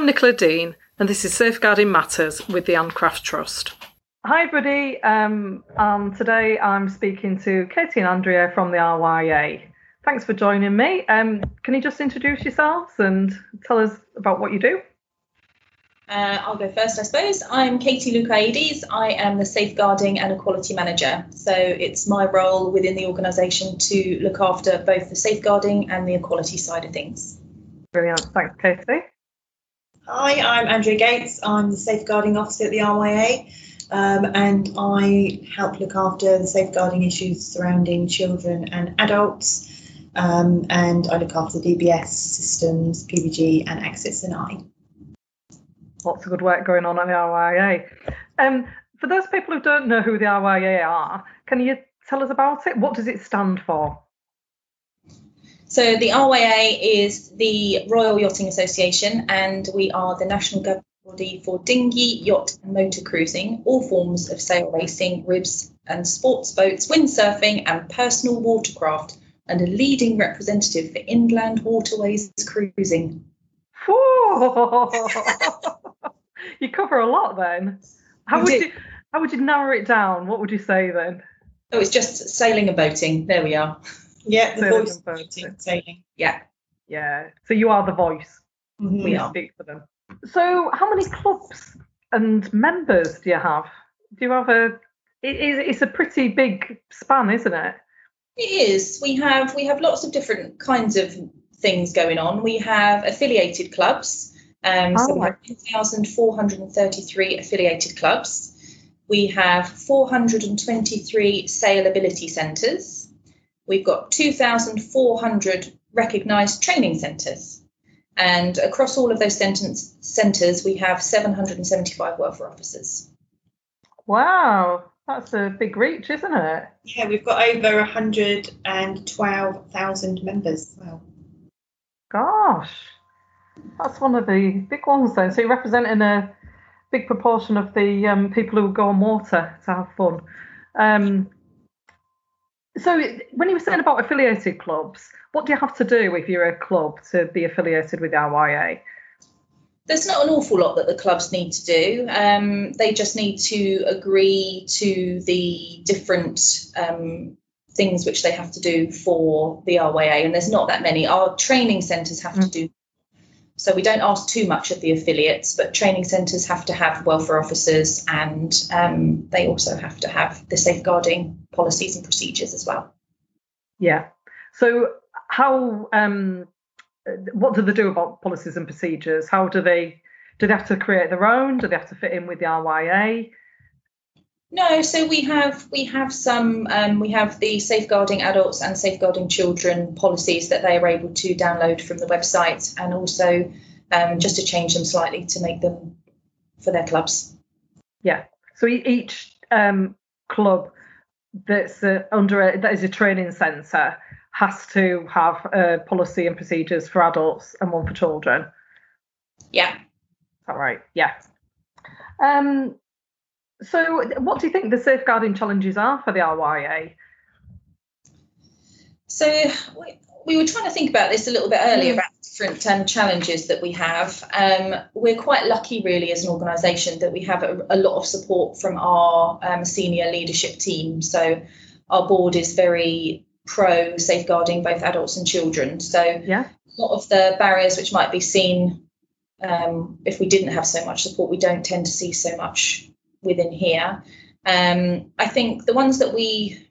I'm Nicola Dean, and this is Safeguarding Matters with the Ann Craft Trust. Hi, everybody. Um, um, today I'm speaking to Katie and Andrea from the RYA. Thanks for joining me. Um, can you just introduce yourselves and tell us about what you do? Uh, I'll go first, I suppose. I'm Katie Lukaides. I am the Safeguarding and Equality Manager. So it's my role within the organisation to look after both the safeguarding and the equality side of things. Brilliant. Thanks, Katie. Hi, I'm Andrea Gates. I'm the Safeguarding Officer at the RYA. Um, and I help look after the safeguarding issues surrounding children and adults. Um, and I look after DBS systems, PVG, and Access NI lots of good work going on at the RYA. Um, for those people who don't know who the RYA are, can you tell us about it? What does it stand for? So the RYA is the Royal Yachting Association, and we are the national governing body for dinghy, yacht, and motor cruising, all forms of sail racing, ribs, and sports boats, windsurfing, and personal watercraft, and a leading representative for inland waterways cruising. you cover a lot then. How would you how would you narrow it down? What would you say then? Oh, it's just sailing and boating. There we are. Yeah, the sailing voice. Yeah. Yeah. So you are the voice. Mm-hmm. We speak for them. So how many clubs and members do you have? Do you have a it is it's a pretty big span, isn't it? It is. We have we have lots of different kinds of things going on. We have affiliated clubs. Um, oh. So we have 2,433 affiliated clubs. We have 423 sailability centres. We've got 2,400 recognised training centres. And across all of those centres, we have 775 welfare officers. Wow, that's a big reach, isn't it? Yeah, we've got over 112,000 members. Wow. Gosh, that's one of the big ones then. So you're representing a big proportion of the um, people who go on water to have fun. Um, so when you were saying about affiliated clubs, what do you have to do if you're a club to be affiliated with RYA? There's not an awful lot that the clubs need to do. Um, they just need to agree to the different um, things which they have to do for the RYA, and there's not that many. Our training centres have mm. to do. So we don't ask too much of the affiliates, but training centres have to have welfare officers, and um, they also have to have the safeguarding policies and procedures as well. Yeah. So how? Um, what do they do about policies and procedures? How do they? Do they have to create their own? Do they have to fit in with the RYA? No, so we have we have some um, we have the safeguarding adults and safeguarding children policies that they are able to download from the website, and also um, just to change them slightly to make them for their clubs. Yeah. So each um, club that's uh, under a, that is a training centre has to have a policy and procedures for adults and one for children. Yeah. Is that right? Yeah. Um, so, what do you think the safeguarding challenges are for the RYA? So, we, we were trying to think about this a little bit earlier mm. about different um, challenges that we have. Um, we're quite lucky, really, as an organisation, that we have a, a, lot of support from our um, senior leadership team. So, our board is very pro safeguarding both adults and children. So, yeah. a lot of the barriers which might be seen um, if we didn't have so much support, we don't tend to see so much within here. Um, I think the ones that we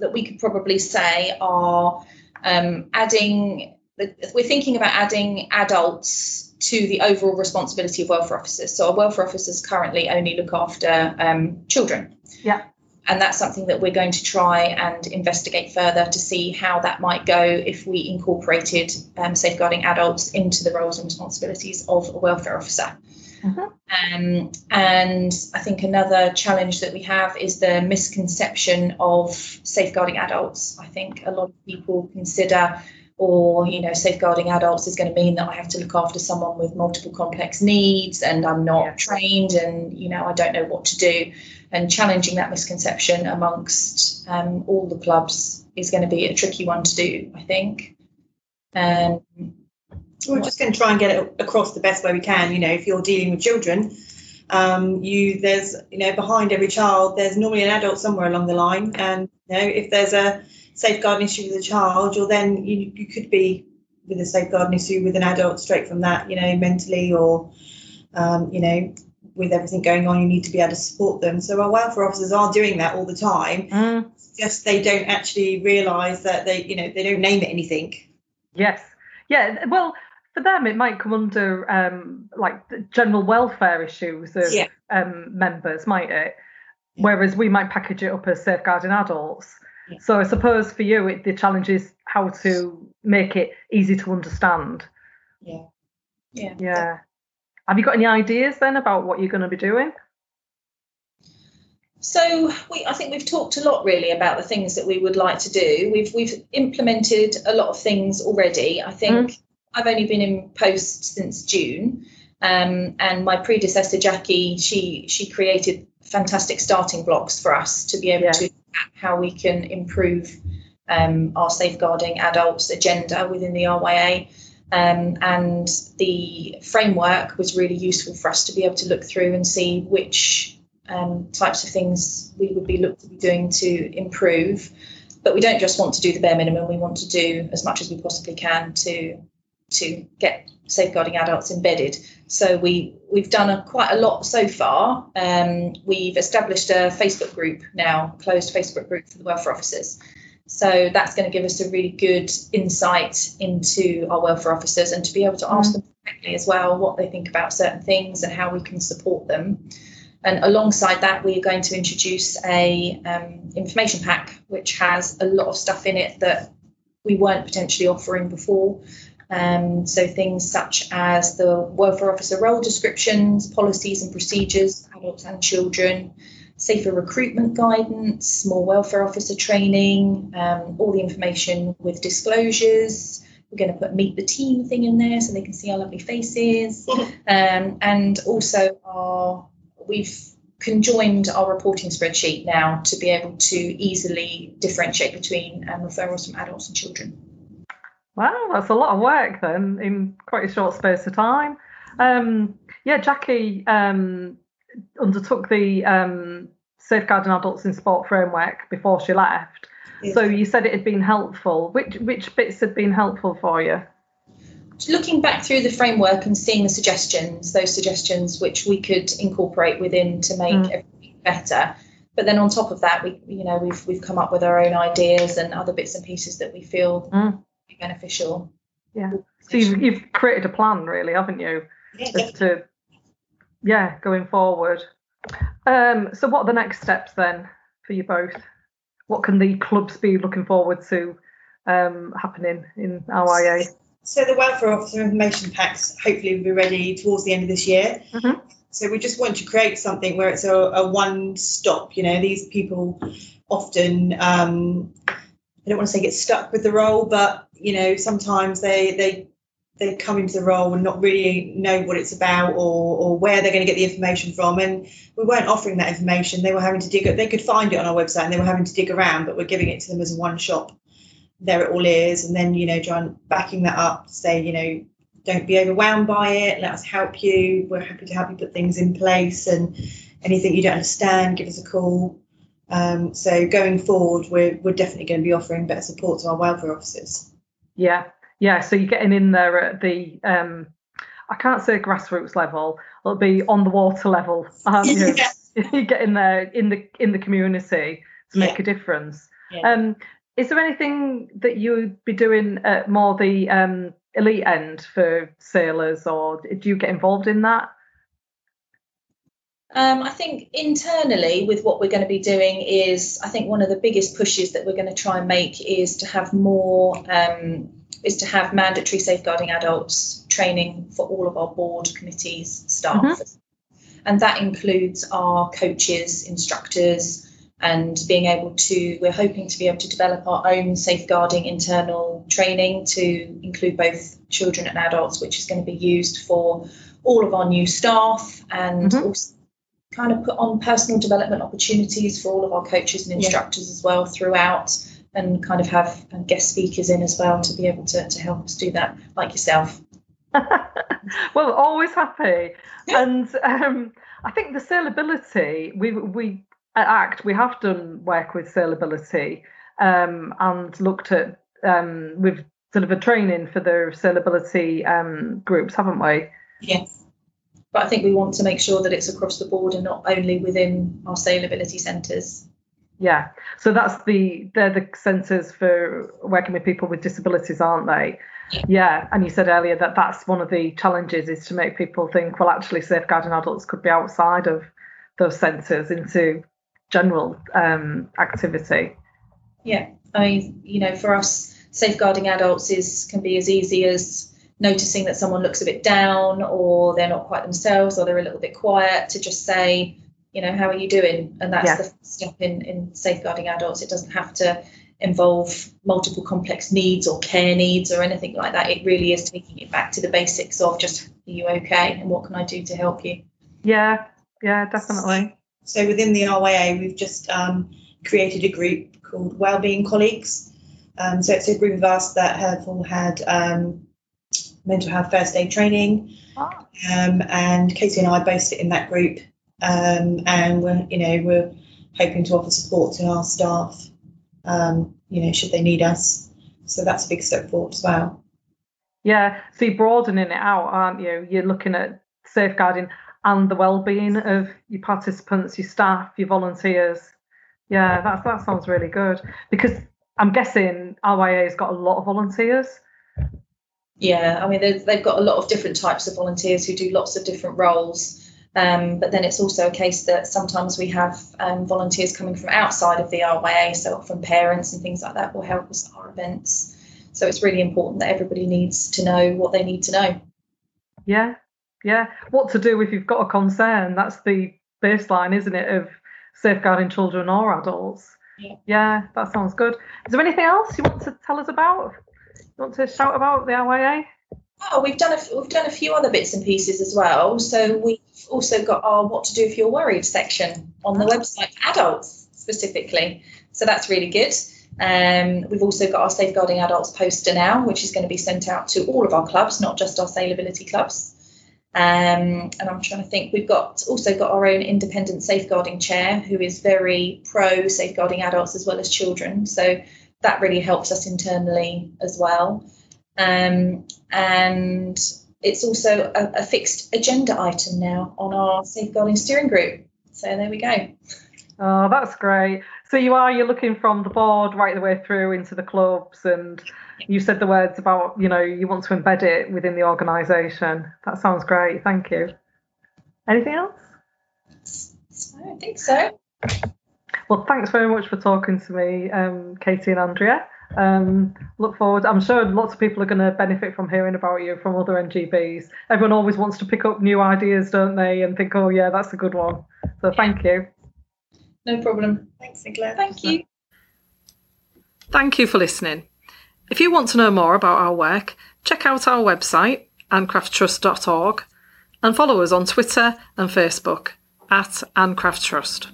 that we could probably say are um, adding. We're thinking about adding adults to the overall responsibility of welfare officers. So our welfare officers currently only look after um, children. Yeah. And that's something that we're going to try and investigate further to see how that might go if we incorporated um, safeguarding adults into the roles and responsibilities of a welfare officer. Um, and I think another challenge that we have is the misconception of safeguarding adults. I think a lot of people consider, or you know, safeguarding adults is going to mean that I have to look after someone with multiple complex needs, and I'm not yeah. trained, and you know, I don't know what to do. And challenging that misconception amongst um, all the clubs is going to be a tricky one to do. I think. Um, We're just going to try and get it across the best way we can. You know, if you're dealing with children, um, you there's you know behind every child there's normally an adult somewhere along the line, and you know if there's a safeguarding issue with a child, or then you, you could be with a safeguarding issue with an adult straight from that, you know, mentally or um, you know with everything going on, you need to be able to support them. So our welfare officers are doing that all the time. Mm. Just they don't actually realise that they, you know, they don't name it anything. Yes. Yeah. Well, for them, it might come under um, like the general welfare issues of Yeah. um, members, might it? Whereas we might package it up as safeguarding adults. Yeah. So I suppose for you, it, the challenge is how to make it easy to understand. Yeah. Yeah. Yeah. Have you got any ideas then about what you're going to be doing? So we, I think we've talked a lot really about the things that we would like to do. We've we've implemented a lot of things already. I think I've only been in post since June, um, and my predecessor Jackie, she she created fantastic starting blocks for us to be able Yeah. to look how we can improve um, our safeguarding adults agenda within the RYA. Um, and the framework was really useful for us to be able to look through and see which um, types of things we would be looked to be doing to improve. But we don't just want to do the bare minimum. We want to do as much as we possibly can to to get safeguarding adults embedded. So we we've done a, quite a lot so far. Um, we've established a Facebook group now, closed Facebook group for the welfare officers. So that's going to give us a really good insight into our welfare officers and to be able to ask them directly as well what they think about certain things and how we can support them. And alongside that, we are going to introduce a um, information pack which has a lot of stuff in it that we weren't potentially offering before. Um, so things such as the welfare officer role descriptions, policies and procedures, for adults and children, safer recruitment guidance, more welfare officer training, um, all the information with disclosures. We're going to put meet the team thing in there so they can see our lovely faces. um, and also our we've conjoined our reporting spreadsheet now to be able to easily differentiate between um, referrals from adults and children. Wow, that's a lot of work then in quite a short space of time. Um, yeah, Jackie um, undertook the um, safeguarding adults in sport framework before she left. So you said it had been helpful. Which which bits had been helpful for you? looking back through the framework and seeing the suggestions, those suggestions which we could incorporate within to make Mm. everything better. But then on top of that, we you know we've we've come up with our own ideas and other bits and pieces that we feel Mm. Be beneficial. Yeah. So you've, you've created a plan, really, haven't you? Yeah, as to yeah going forward um so what are the next steps then for you both what can the clubs be looking forward to um happening in RYA So the welfare officer information packs hopefully will be ready towards the end of this year. Mhm. So we just want to create something where it's a, a one stop. You know, these people often um, I don't want to say get stuck with the role, but you know sometimes they they they come into the role and not really know what it's about or, or where they're going to get the information from. And we weren't offering that information. They were having to dig. They could find it on our website and they were having to dig around, but we're giving it to them as a one shop there it all is and then you know trying backing that up say you know don't be overwhelmed by it let us help you we're happy to help you put things in place and anything you don't understand give us a call um, so going forward we're, we're definitely going to be offering better support to our welfare officers yeah yeah so you're getting in there at the um I can't say grassroots level it'll be on the water level aren't you Yeah. you get in there in the in the community to make Yeah. a difference Yeah. um is there anything that you would be doing at more the um elite end for sailors or do you get involved in that Um, I think internally, with what we're going to be doing, is I think one of the biggest pushes that we're going to try and make is to have more, um, is to have mandatory safeguarding adults training for all of our board committees, staff, Mhm. and that includes our coaches, instructors, and being able to. We're hoping to be able to develop our own safeguarding internal training to include both children and adults, which is going to be used for all of our new staff and Mhm. also kind of put on personal development opportunities for all of our coaches and Yeah. instructors as well throughout and kind of have guest speakers in as well to be able to, to help us do that like yourself well, always happy. And um, I think the sailability, we, we at ACT, we have done work with sailability um, and looked at, um, we've delivered training for the sailability um, groups, haven't we? Yes. But I think we want to make sure that it's across the board and not only within our sailability centres. Yeah, so that's the they're the centres for working with people with disabilities, aren't they? Yeah. and you said earlier that that's one of the challenges is to make people think, well, actually, safeguarding adults could be outside of those centres into general um, activity. Yeah, I mean, you know for us, safeguarding adults is can be as easy as noticing that someone looks a bit down or they're not quite themselves or they're a little bit quiet to just say you know how are you doing and that's Yeah. the first step in in safeguarding adults it doesn't have to involve multiple complex needs or care needs or anything like that it really is taking it back to the basics of just are you okay and what can i do to help you Yeah, yeah, definitely. So within the RYA, we've just um, created a group called Wellbeing Colleagues. Um, so it's a group of us that have all had um, mental health first aid training, Ah, um, and Katie and I both sit in that group, um, and we're you know we're hoping to offer support to our staff, um, you know, should they need us. So that's a big step forward as well. Yeah, so you're broadening it out, aren't you? You're looking at safeguarding and the well-being of your participants, your staff, your volunteers. Yeah, that that sounds really good because I'm guessing RYA's got a lot of volunteers. Yeah, I mean, they've, they've got a lot of different types of volunteers who do lots of different roles. Um, but then it's also a case that sometimes we have um, volunteers coming from outside of the RYA, so from parents and things like that will help us at our events. So it's really important that everybody needs to know what they need to know. Yeah, yeah. What to do if you've got a concern? That's the baseline, isn't it, of safeguarding children or adults? Yeah. Yeah, that sounds good. Is there anything else you want to tell us about? Want to shout about the RYA? Oh, we've done a we've done a few other bits and pieces as well. So we've also got our "What to Do If You're Worried" section on the website for adults specifically. So that's really good. Um, we've also got our Safeguarding Adults poster now, which is going to be sent out to all of our clubs, not just our Sailability clubs. Um, and I'm trying to think. We've got also got our own independent safeguarding chair, who is very pro safeguarding adults as well as children. So that really helps us internally as well. Um, and it's also a, a fixed agenda item now on our safeguarding steering group. So there we go. Oh, that's great. So you are you're looking from the board right the way through into the clubs, and you said the words about you know you want to embed it within the organisation. That sounds great. Thank you. Anything else? I don't think so. Well, thanks very much for talking to me, um, Katie and Andrea. Um, look forward. I'm sure lots of people are going to benefit from hearing about you from other NGBs. Everyone always wants to pick up new ideas, don't they? And think, oh yeah, that's a good one. So thank you. No problem. Thanks, Sinclair. Thank you. Thank you for listening. If you want to know more about our work, check out our website, anncrafttrust.org, and follow us on Twitter and Facebook at Ann Craft Trust.